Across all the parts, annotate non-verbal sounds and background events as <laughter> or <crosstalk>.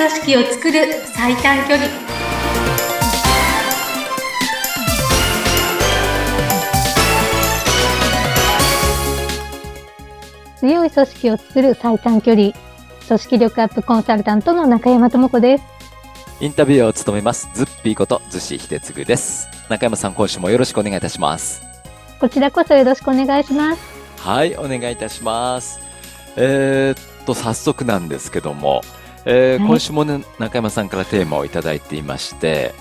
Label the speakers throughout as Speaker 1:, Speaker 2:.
Speaker 1: 組織を作る最短距離。
Speaker 2: 強い組織を作る最短距離。組織力アップコンサルタントの中山智子です。
Speaker 3: インタビューを務めます。ズッピーこと逗子秀次です。中山さん今週もよろしくお願いいたします。
Speaker 2: こちらこそよろしくお願いします。
Speaker 3: はいお願いいたします。えー、っと早速なんですけども、えーはい、今週も、ね、中山さんからテーマをいただいていまして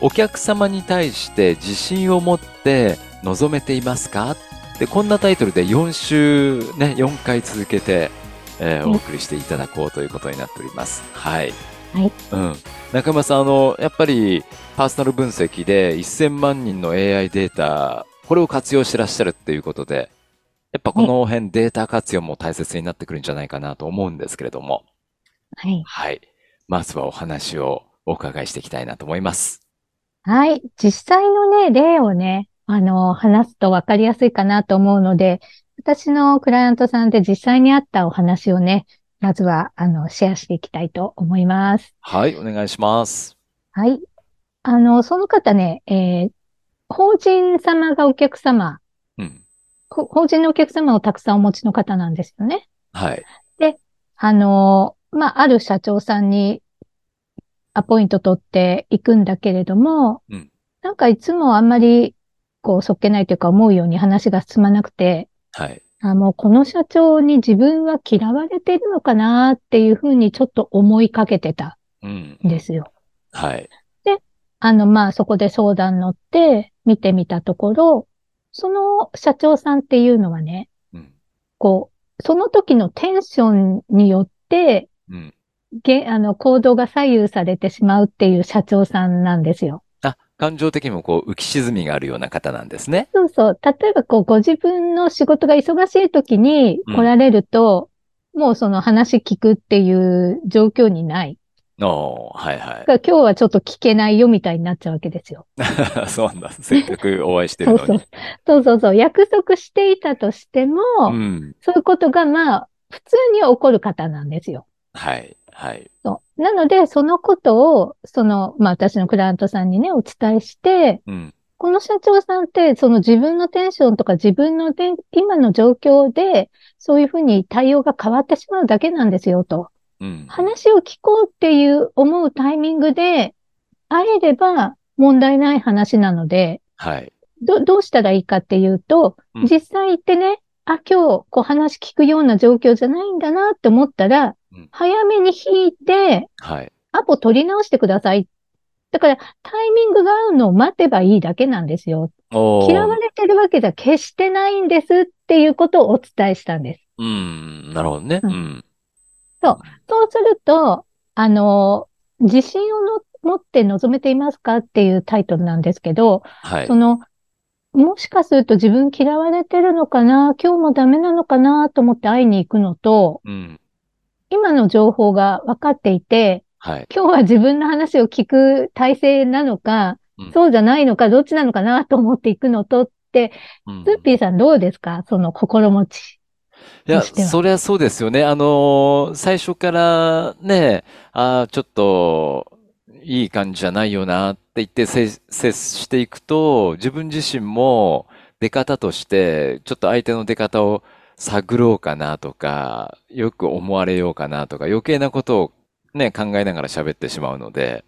Speaker 3: お客様に対して自信を持って望めていますか？でこんなタイトルで4週ね4回続けて、えー、お送りしていただこうということになっております。はい、
Speaker 2: はい。
Speaker 3: うん、中山さんあのやっぱりパーソナル分析で1000万人の AI データこれを活用してらっしゃるっていうことでやっぱこの辺データ活用も大切になってくるんじゃないかなと思うんですけれども。
Speaker 2: はい。
Speaker 3: はい。まずはお話をお伺いしていきたいなと思います。
Speaker 2: はい。実際のね、例をね、あの、話すと分かりやすいかなと思うので、私のクライアントさんで実際にあったお話をね、まずは、あの、シェアしていきたいと思います。
Speaker 3: はい、お願いします。
Speaker 2: はい。あの、その方ね、えー、法人様がお客様法人のお客様をたくさんお持ちの方なんですよね。
Speaker 3: はい。
Speaker 2: で、あの、まあ、ある社長さんにアポイント取っていくんだけれども、うん、なんかいつもあんまり、こう、そっけないというか思うように話が進まなくて、
Speaker 3: はい。
Speaker 2: あもうこの社長に自分は嫌われてるのかなっていうふうにちょっと思いかけてたんですよ。
Speaker 3: うん、はい。
Speaker 2: で、あの、まあ、そこで相談乗って見てみたところ、その社長さんっていうのはね、うん、こう、その時のテンションによって、うん、げあの行動が左右されてしまうっていう社長さんなんですよ。
Speaker 3: あ、感情的にもこう浮き沈みがあるような方なんですね。
Speaker 2: そうそう。例えばこうご自分の仕事が忙しい時に来られると、うん、もうその話聞くっていう状況にない。
Speaker 3: おはいはい。
Speaker 2: 今日はちょっと聞けないよみたいになっちゃうわけですよ。<laughs>
Speaker 3: そうなんだ。せっかくお会いしてるのに。
Speaker 2: そうそうそうそう約束していたとしても、うん、そういうことがまあ、普通に起こる方なんですよ。
Speaker 3: はい。はい。
Speaker 2: そうなので、そのことを、その、まあ私のクライアントさんにね、お伝えして、うん、この社長さんって、その自分のテンションとか自分の今の状況で、そういうふうに対応が変わってしまうだけなんですよ、と。話を聞こうっていう思うタイミングで、会えれば問題ない話なので、
Speaker 3: はい。
Speaker 2: ど、どうしたらいいかっていうと、うん、実際行ってね、あ、今日、こう話聞くような状況じゃないんだなって思ったら、うん、早めに引いて、
Speaker 3: はい。
Speaker 2: アポ取り直してください。だから、タイミングが合うのを待てばいいだけなんですよ。嫌われてるわけじゃ決してないんですっていうことをお伝えしたんです。
Speaker 3: うん、なるほどね。うん。
Speaker 2: そう。そうすると、あの、自信をの持って望めていますかっていうタイトルなんですけど、
Speaker 3: はい、
Speaker 2: その、もしかすると自分嫌われてるのかな今日もダメなのかなと思って会いに行くのと、うん、今の情報が分かっていて、
Speaker 3: はい、
Speaker 2: 今日は自分の話を聞く体制なのか、うん、そうじゃないのか、どっちなのかなと思っていくのとって、うん、スッピーさんどうですか？その心持ち。
Speaker 3: いや、そりゃそうですよね。あの最初からね、あちょっと、いい感じじゃないよなって言って接していくと、自分自身も出方として、ちょっと相手の出方を探ろうかなとか、よく思われようかなとか、余計なことをね、考えながら喋ってしまうので、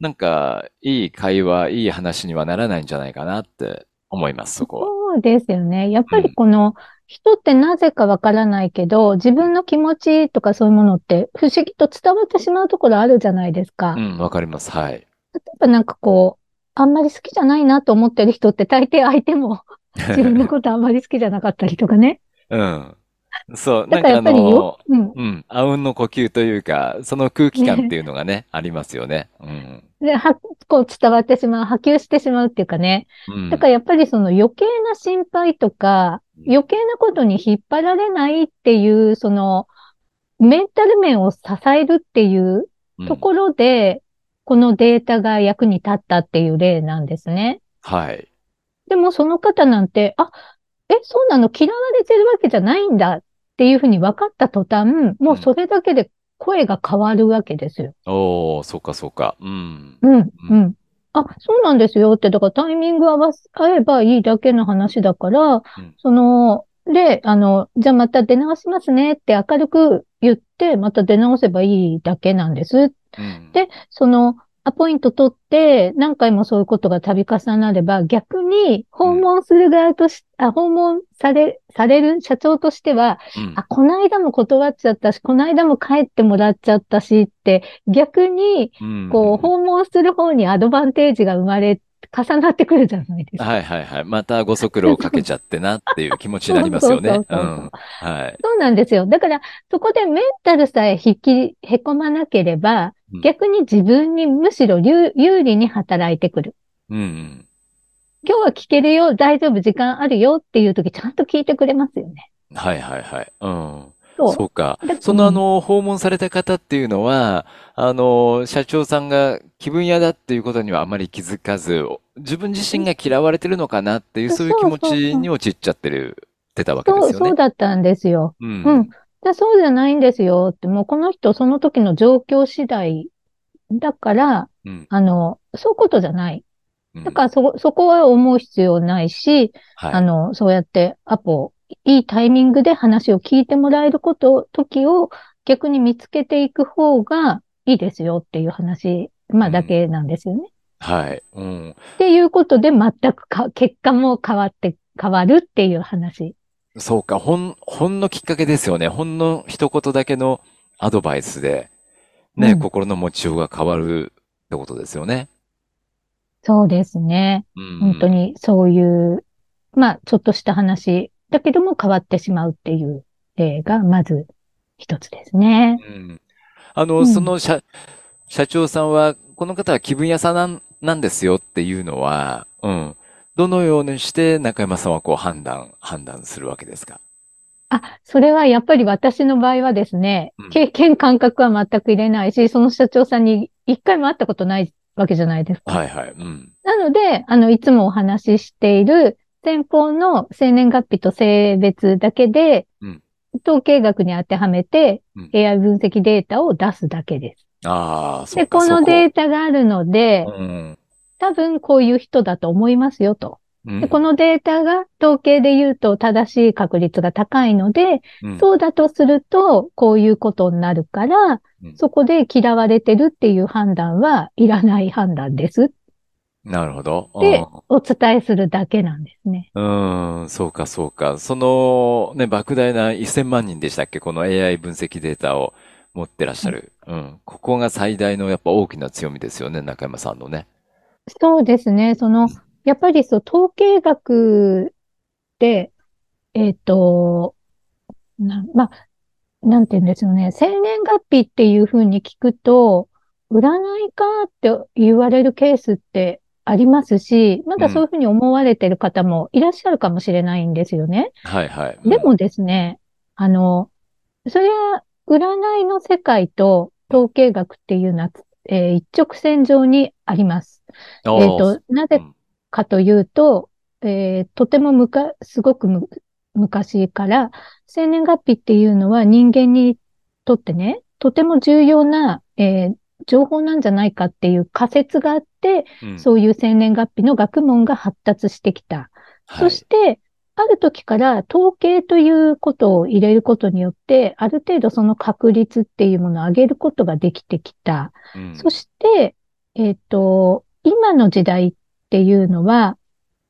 Speaker 3: なんか、いい会話、いい話にはならないんじゃないかなって思います、そこは。
Speaker 2: そうですよね。やっぱりこの、人ってなぜかわからないけど、自分の気持ちとかそういうものって不思議と伝わってしまうところあるじゃないですか。
Speaker 3: うん、わかります。はい。例
Speaker 2: えばなんかこう、あんまり好きじゃないなと思ってる人って大抵相手も <laughs> 自分のことあんまり好きじゃなかったりとかね。
Speaker 3: うん。そう、なんかあの、うん、うん、あうんの呼吸というか、その空気感っていうのがね、ありますよね。うん。
Speaker 2: で、は、こう伝わってしまう、波及してしまうっていうかね。うん、だからやっぱりその余計な心配とか、余計なことに引っ張られないっていう、その、メンタル面を支えるっていうところで、うん、このデータが役に立ったっていう例なんですね。
Speaker 3: はい。
Speaker 2: でもその方なんて、あ、え、そうなの嫌われてるわけじゃないんだっていうふうに分かった途端、もうそれだけで声が変わるわけですよ。
Speaker 3: おー、そっかそっか。うん。
Speaker 2: うん、うん。あ、そうなんですよって、だからタイミング合わせ、合えばいいだけの話だから、うん、その、で、あの、じゃあまた出直しますねって明るく言って、また出直せばいいだけなんです。うん、で、その、アポイント取って、何回もそういうことが度重なれば、逆に訪問する側とし、うん、あ、訪問され、される社長としては、うん、あ、この間も断っちゃったし、この間も帰ってもらっちゃったしって、逆に、こう、訪問する方にアドバンテージが生まれ重なってくるじゃないですか。
Speaker 3: はいはいはい。またご足労かけちゃってなっていう気持ちになりますよね。
Speaker 2: はい。そうなんですよ。だから、そこでメンタルさえ引き、へこまなければ、逆に自分にむしろ有利に働いてくる。うん。今日は聞けるよ、大丈夫、時間あるよっていう時、ちゃんと聞いてくれますよね。
Speaker 3: はいはいはい。うん。そう。そうか。そのあの、訪問された方っていうのは、あの、社長さんが気分屋だっていうことにはあまり気づかず、自分自身が嫌われてるのかなっていう、そういう気持ちに陥っちゃってる、ってたわけですよね。
Speaker 2: そう、そうだったんですよ。うん。うん。そうじゃないんですよって、もうこの人その時の状況次第だから、うん、あの、そういうことじゃない。だからそ、そこは思う必要ないし、はい、あの、そうやってアポいいタイミングで話を聞いてもらえること、時を逆に見つけていく方がいいですよっていう話、まあだけなんですよね。
Speaker 3: うん、はい。うん。
Speaker 2: っていうことで全くか結果も変わって、変わるっていう話。
Speaker 3: そうか、ほん、ほんのきっかけですよね。ほんの一言だけのアドバイスで、ね、うん、心の持ちようが変わるってことですよね。
Speaker 2: そうですね。うん、本当にそういう、まあ、ちょっとした話だけども変わってしまうっていう例が、まず一つですね。うん。
Speaker 3: あの、うん、その社、社長さんは、この方は気分屋さなんなんですよっていうのは、うん。どのようにして中山さんはこう判断、判断するわけですか？
Speaker 2: あ、それはやっぱり私の場合はですね、うん、経験感覚は全く入れないし、その社長さんに一回も会ったことないわけじゃないですか。
Speaker 3: はいはい。うん、
Speaker 2: なので、あの、いつもお話ししている先方の生年月日と性別だけで、うん、統計学に当てはめて、うん、AI 分析データを出すだけです。
Speaker 3: ああ、
Speaker 2: そうで、このデータがあるので、うん、多分こういう人だと思いますよと。でこのデータが統計で言うと正しい確率が高いので、うん、そうだとするとこういうことになるから、うん、そこで嫌われてるっていう判断はいらない判断です
Speaker 3: なるほど。
Speaker 2: で、お伝えするだけなんですね。
Speaker 3: うん、そうか、そうか。その、ね、莫大な1000万人でしたっけ？この AI 分析データを持ってらっしゃる。うん。ここが最大のやっぱ大きな強みですよね、中山さんのね。
Speaker 2: そうですね。その、やっぱりそう、統計学で、えっ、ー、と、な、まあ、なんて言うんですよね。生年月日っていうふうに聞くと、占いかって言われるケースってありますし、まだそういうふうに思われてる方もいらっしゃるかもしれないんですよね。
Speaker 3: はいはい。
Speaker 2: うん、でもですね、あの、それは占いの世界と統計学っていうのは、えー、一直線上にあります。えっ、ー、と、なぜかというと、えー、とてもむか、すごくむ昔から、生年月日っていうのは人間にとってね、とても重要な、えー、情報なんじゃないかっていう仮説があって、うん、そういう生年月日の学問が発達してきた。はい、そして、ある時から統計ということを入れることによって、ある程度その確率っていうものを上げることができてきた。うん、そして、えっ、ー、と、今の時代っていうのは、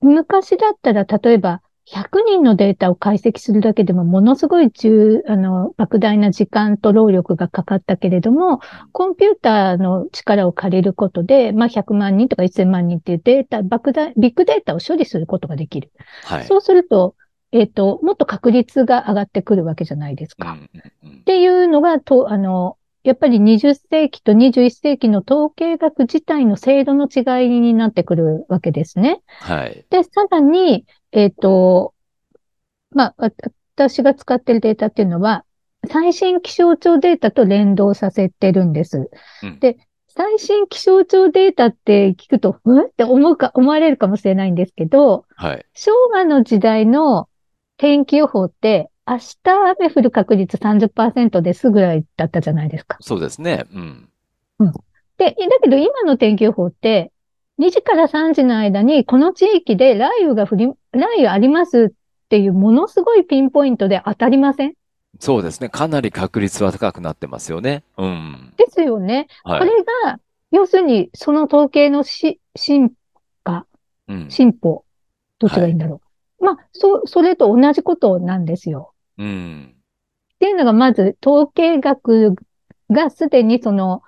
Speaker 2: 昔だったら例えば100人のデータを解析するだけでもものすごい重、あの、莫大な時間と労力がかかったけれども、コンピューターの力を借りることで、まあ、100万人とか1000万人っていうデータ、莫大、ビッグデータを処理することができる。はい、そうすると、えっ、ー、と、もっと確率が上がってくるわけじゃないですか。うんうんうん、っていうのが、と、あの、やっぱり20世紀と21世紀の統計学自体の制度の違いになってくるわけですね。
Speaker 3: はい。
Speaker 2: で、さらに、えっ、ー、と、まあ、私が使ってるデータっていうのは、最新気象庁データと連動させてるんです。うん、で、最新気象庁データって聞くと、うんって思うか、思われるかもしれないんですけど、
Speaker 3: はい。
Speaker 2: 昭和の時代の天気予報って、明日雨降る確率30%ですぐらいだったじゃないですか。
Speaker 3: そうですね。うん。
Speaker 2: うん。で、だけど今の天気予報って、2時から3時の間にこの地域で雷雨が降り、雷雨ありますっていうものすごいピンポイントで当たりません？
Speaker 3: そうですね。かなり確率は高くなってますよね。うん。
Speaker 2: ですよね。はい、これが、要するにその統計のし進化、うん、進歩、どっちがいいんだろう。はい、まあ、そ、それと同じことなんですよ。うん。っていうのが、まず、統計学がすでにその、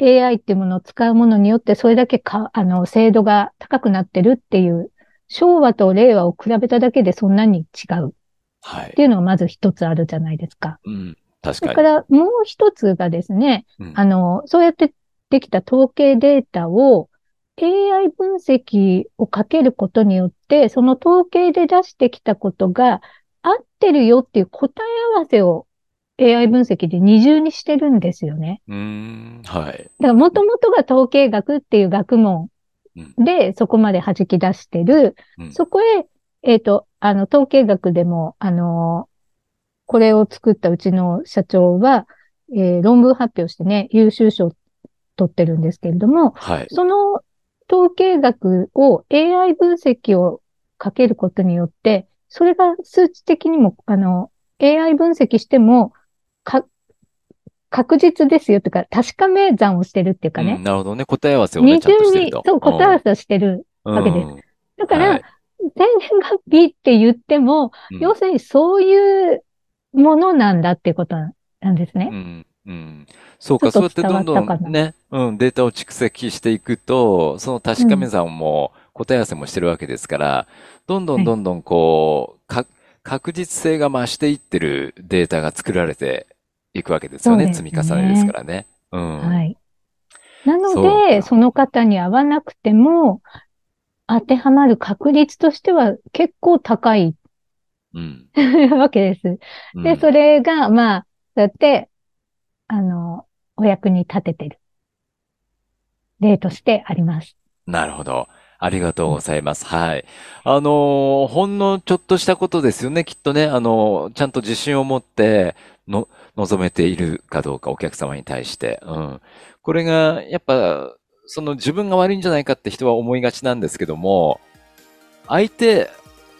Speaker 2: AI っていうものを使うものによって、それだけか、あの、精度が高くなってるっていう、昭和と令和を比べただけでそんなに違う。はい。っていうのがまず一つあるじゃないですか。
Speaker 3: うん。確かに。
Speaker 2: だからもう一つがですね、うん、あの、そうやってできた統計データを AI 分析をかけることによって、その統計で出してきたことが合ってるよっていう答え合わせを AI 分析で二重にしてるんですよね。
Speaker 3: うん、はい。だか
Speaker 2: らもともとが統計学っていう学問でそこまで弾き出してる、うん、そこへ、えっ、ー、と、あの、統計学でも、あの、これを作ったうちの社長は、えー、論文発表してね、優秀賞を取ってるんですけれども、はい、その統計学を AI 分析をかけることによって、それが数値的にも、あの、AI 分析しても、か、確実ですよとか、確かめ算をしてるっていうかね。
Speaker 3: うん、なるほどね。答え合わせをね、ちゃんとしてると。
Speaker 2: そう、答え合わせをしてるわけです。うん、だから、はい、生年月日って言っても、うん、要するにそういうものなんだっていうことなんですね。
Speaker 3: うん。うん。そうか、そうやってどんどんね、うん、データを蓄積していくと、その確かめ算も答え合わせもしてるわけですから、どんどんどんどんこう、はい、確実性が増していってるデータが作られていくわけですよね。ね積み重ねですからね。うん。
Speaker 2: はい。なので、その方に合わなくても、当てはまる確率としては結構高い、うん、<laughs> わけです。で、それが、まあ、そうやって、あの、お役に立ててる例としてあります。
Speaker 3: なるほど。ありがとうございます。はい。あの、ほんのちょっとしたことですよね。きっとね、あの、ちゃんと自信を持っての、望めているかどうか、お客様に対して。うん。これが、やっぱ、その自分が悪いんじゃないかって人は思いがちなんですけども、相手、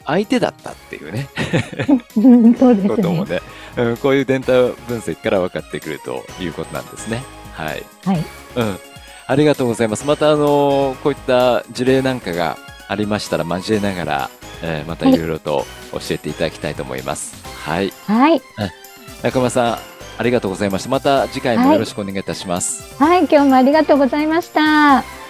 Speaker 3: 相手だったっていうね。<laughs>
Speaker 2: そうですね。
Speaker 3: こともね、うん、こういうデータ分析から分かってくるということなんですね。はい。
Speaker 2: はい。
Speaker 3: うん。ありがとうございます。また、あのこういった事例なんかがありましたら交えながら、えー、またいろいろと教えていただきたいと思います。はい。
Speaker 2: はい。
Speaker 3: 中村さん、ありがとうございました。また次回もよろしくお願いいたします。
Speaker 2: はい、はい、今日もありがとうございました。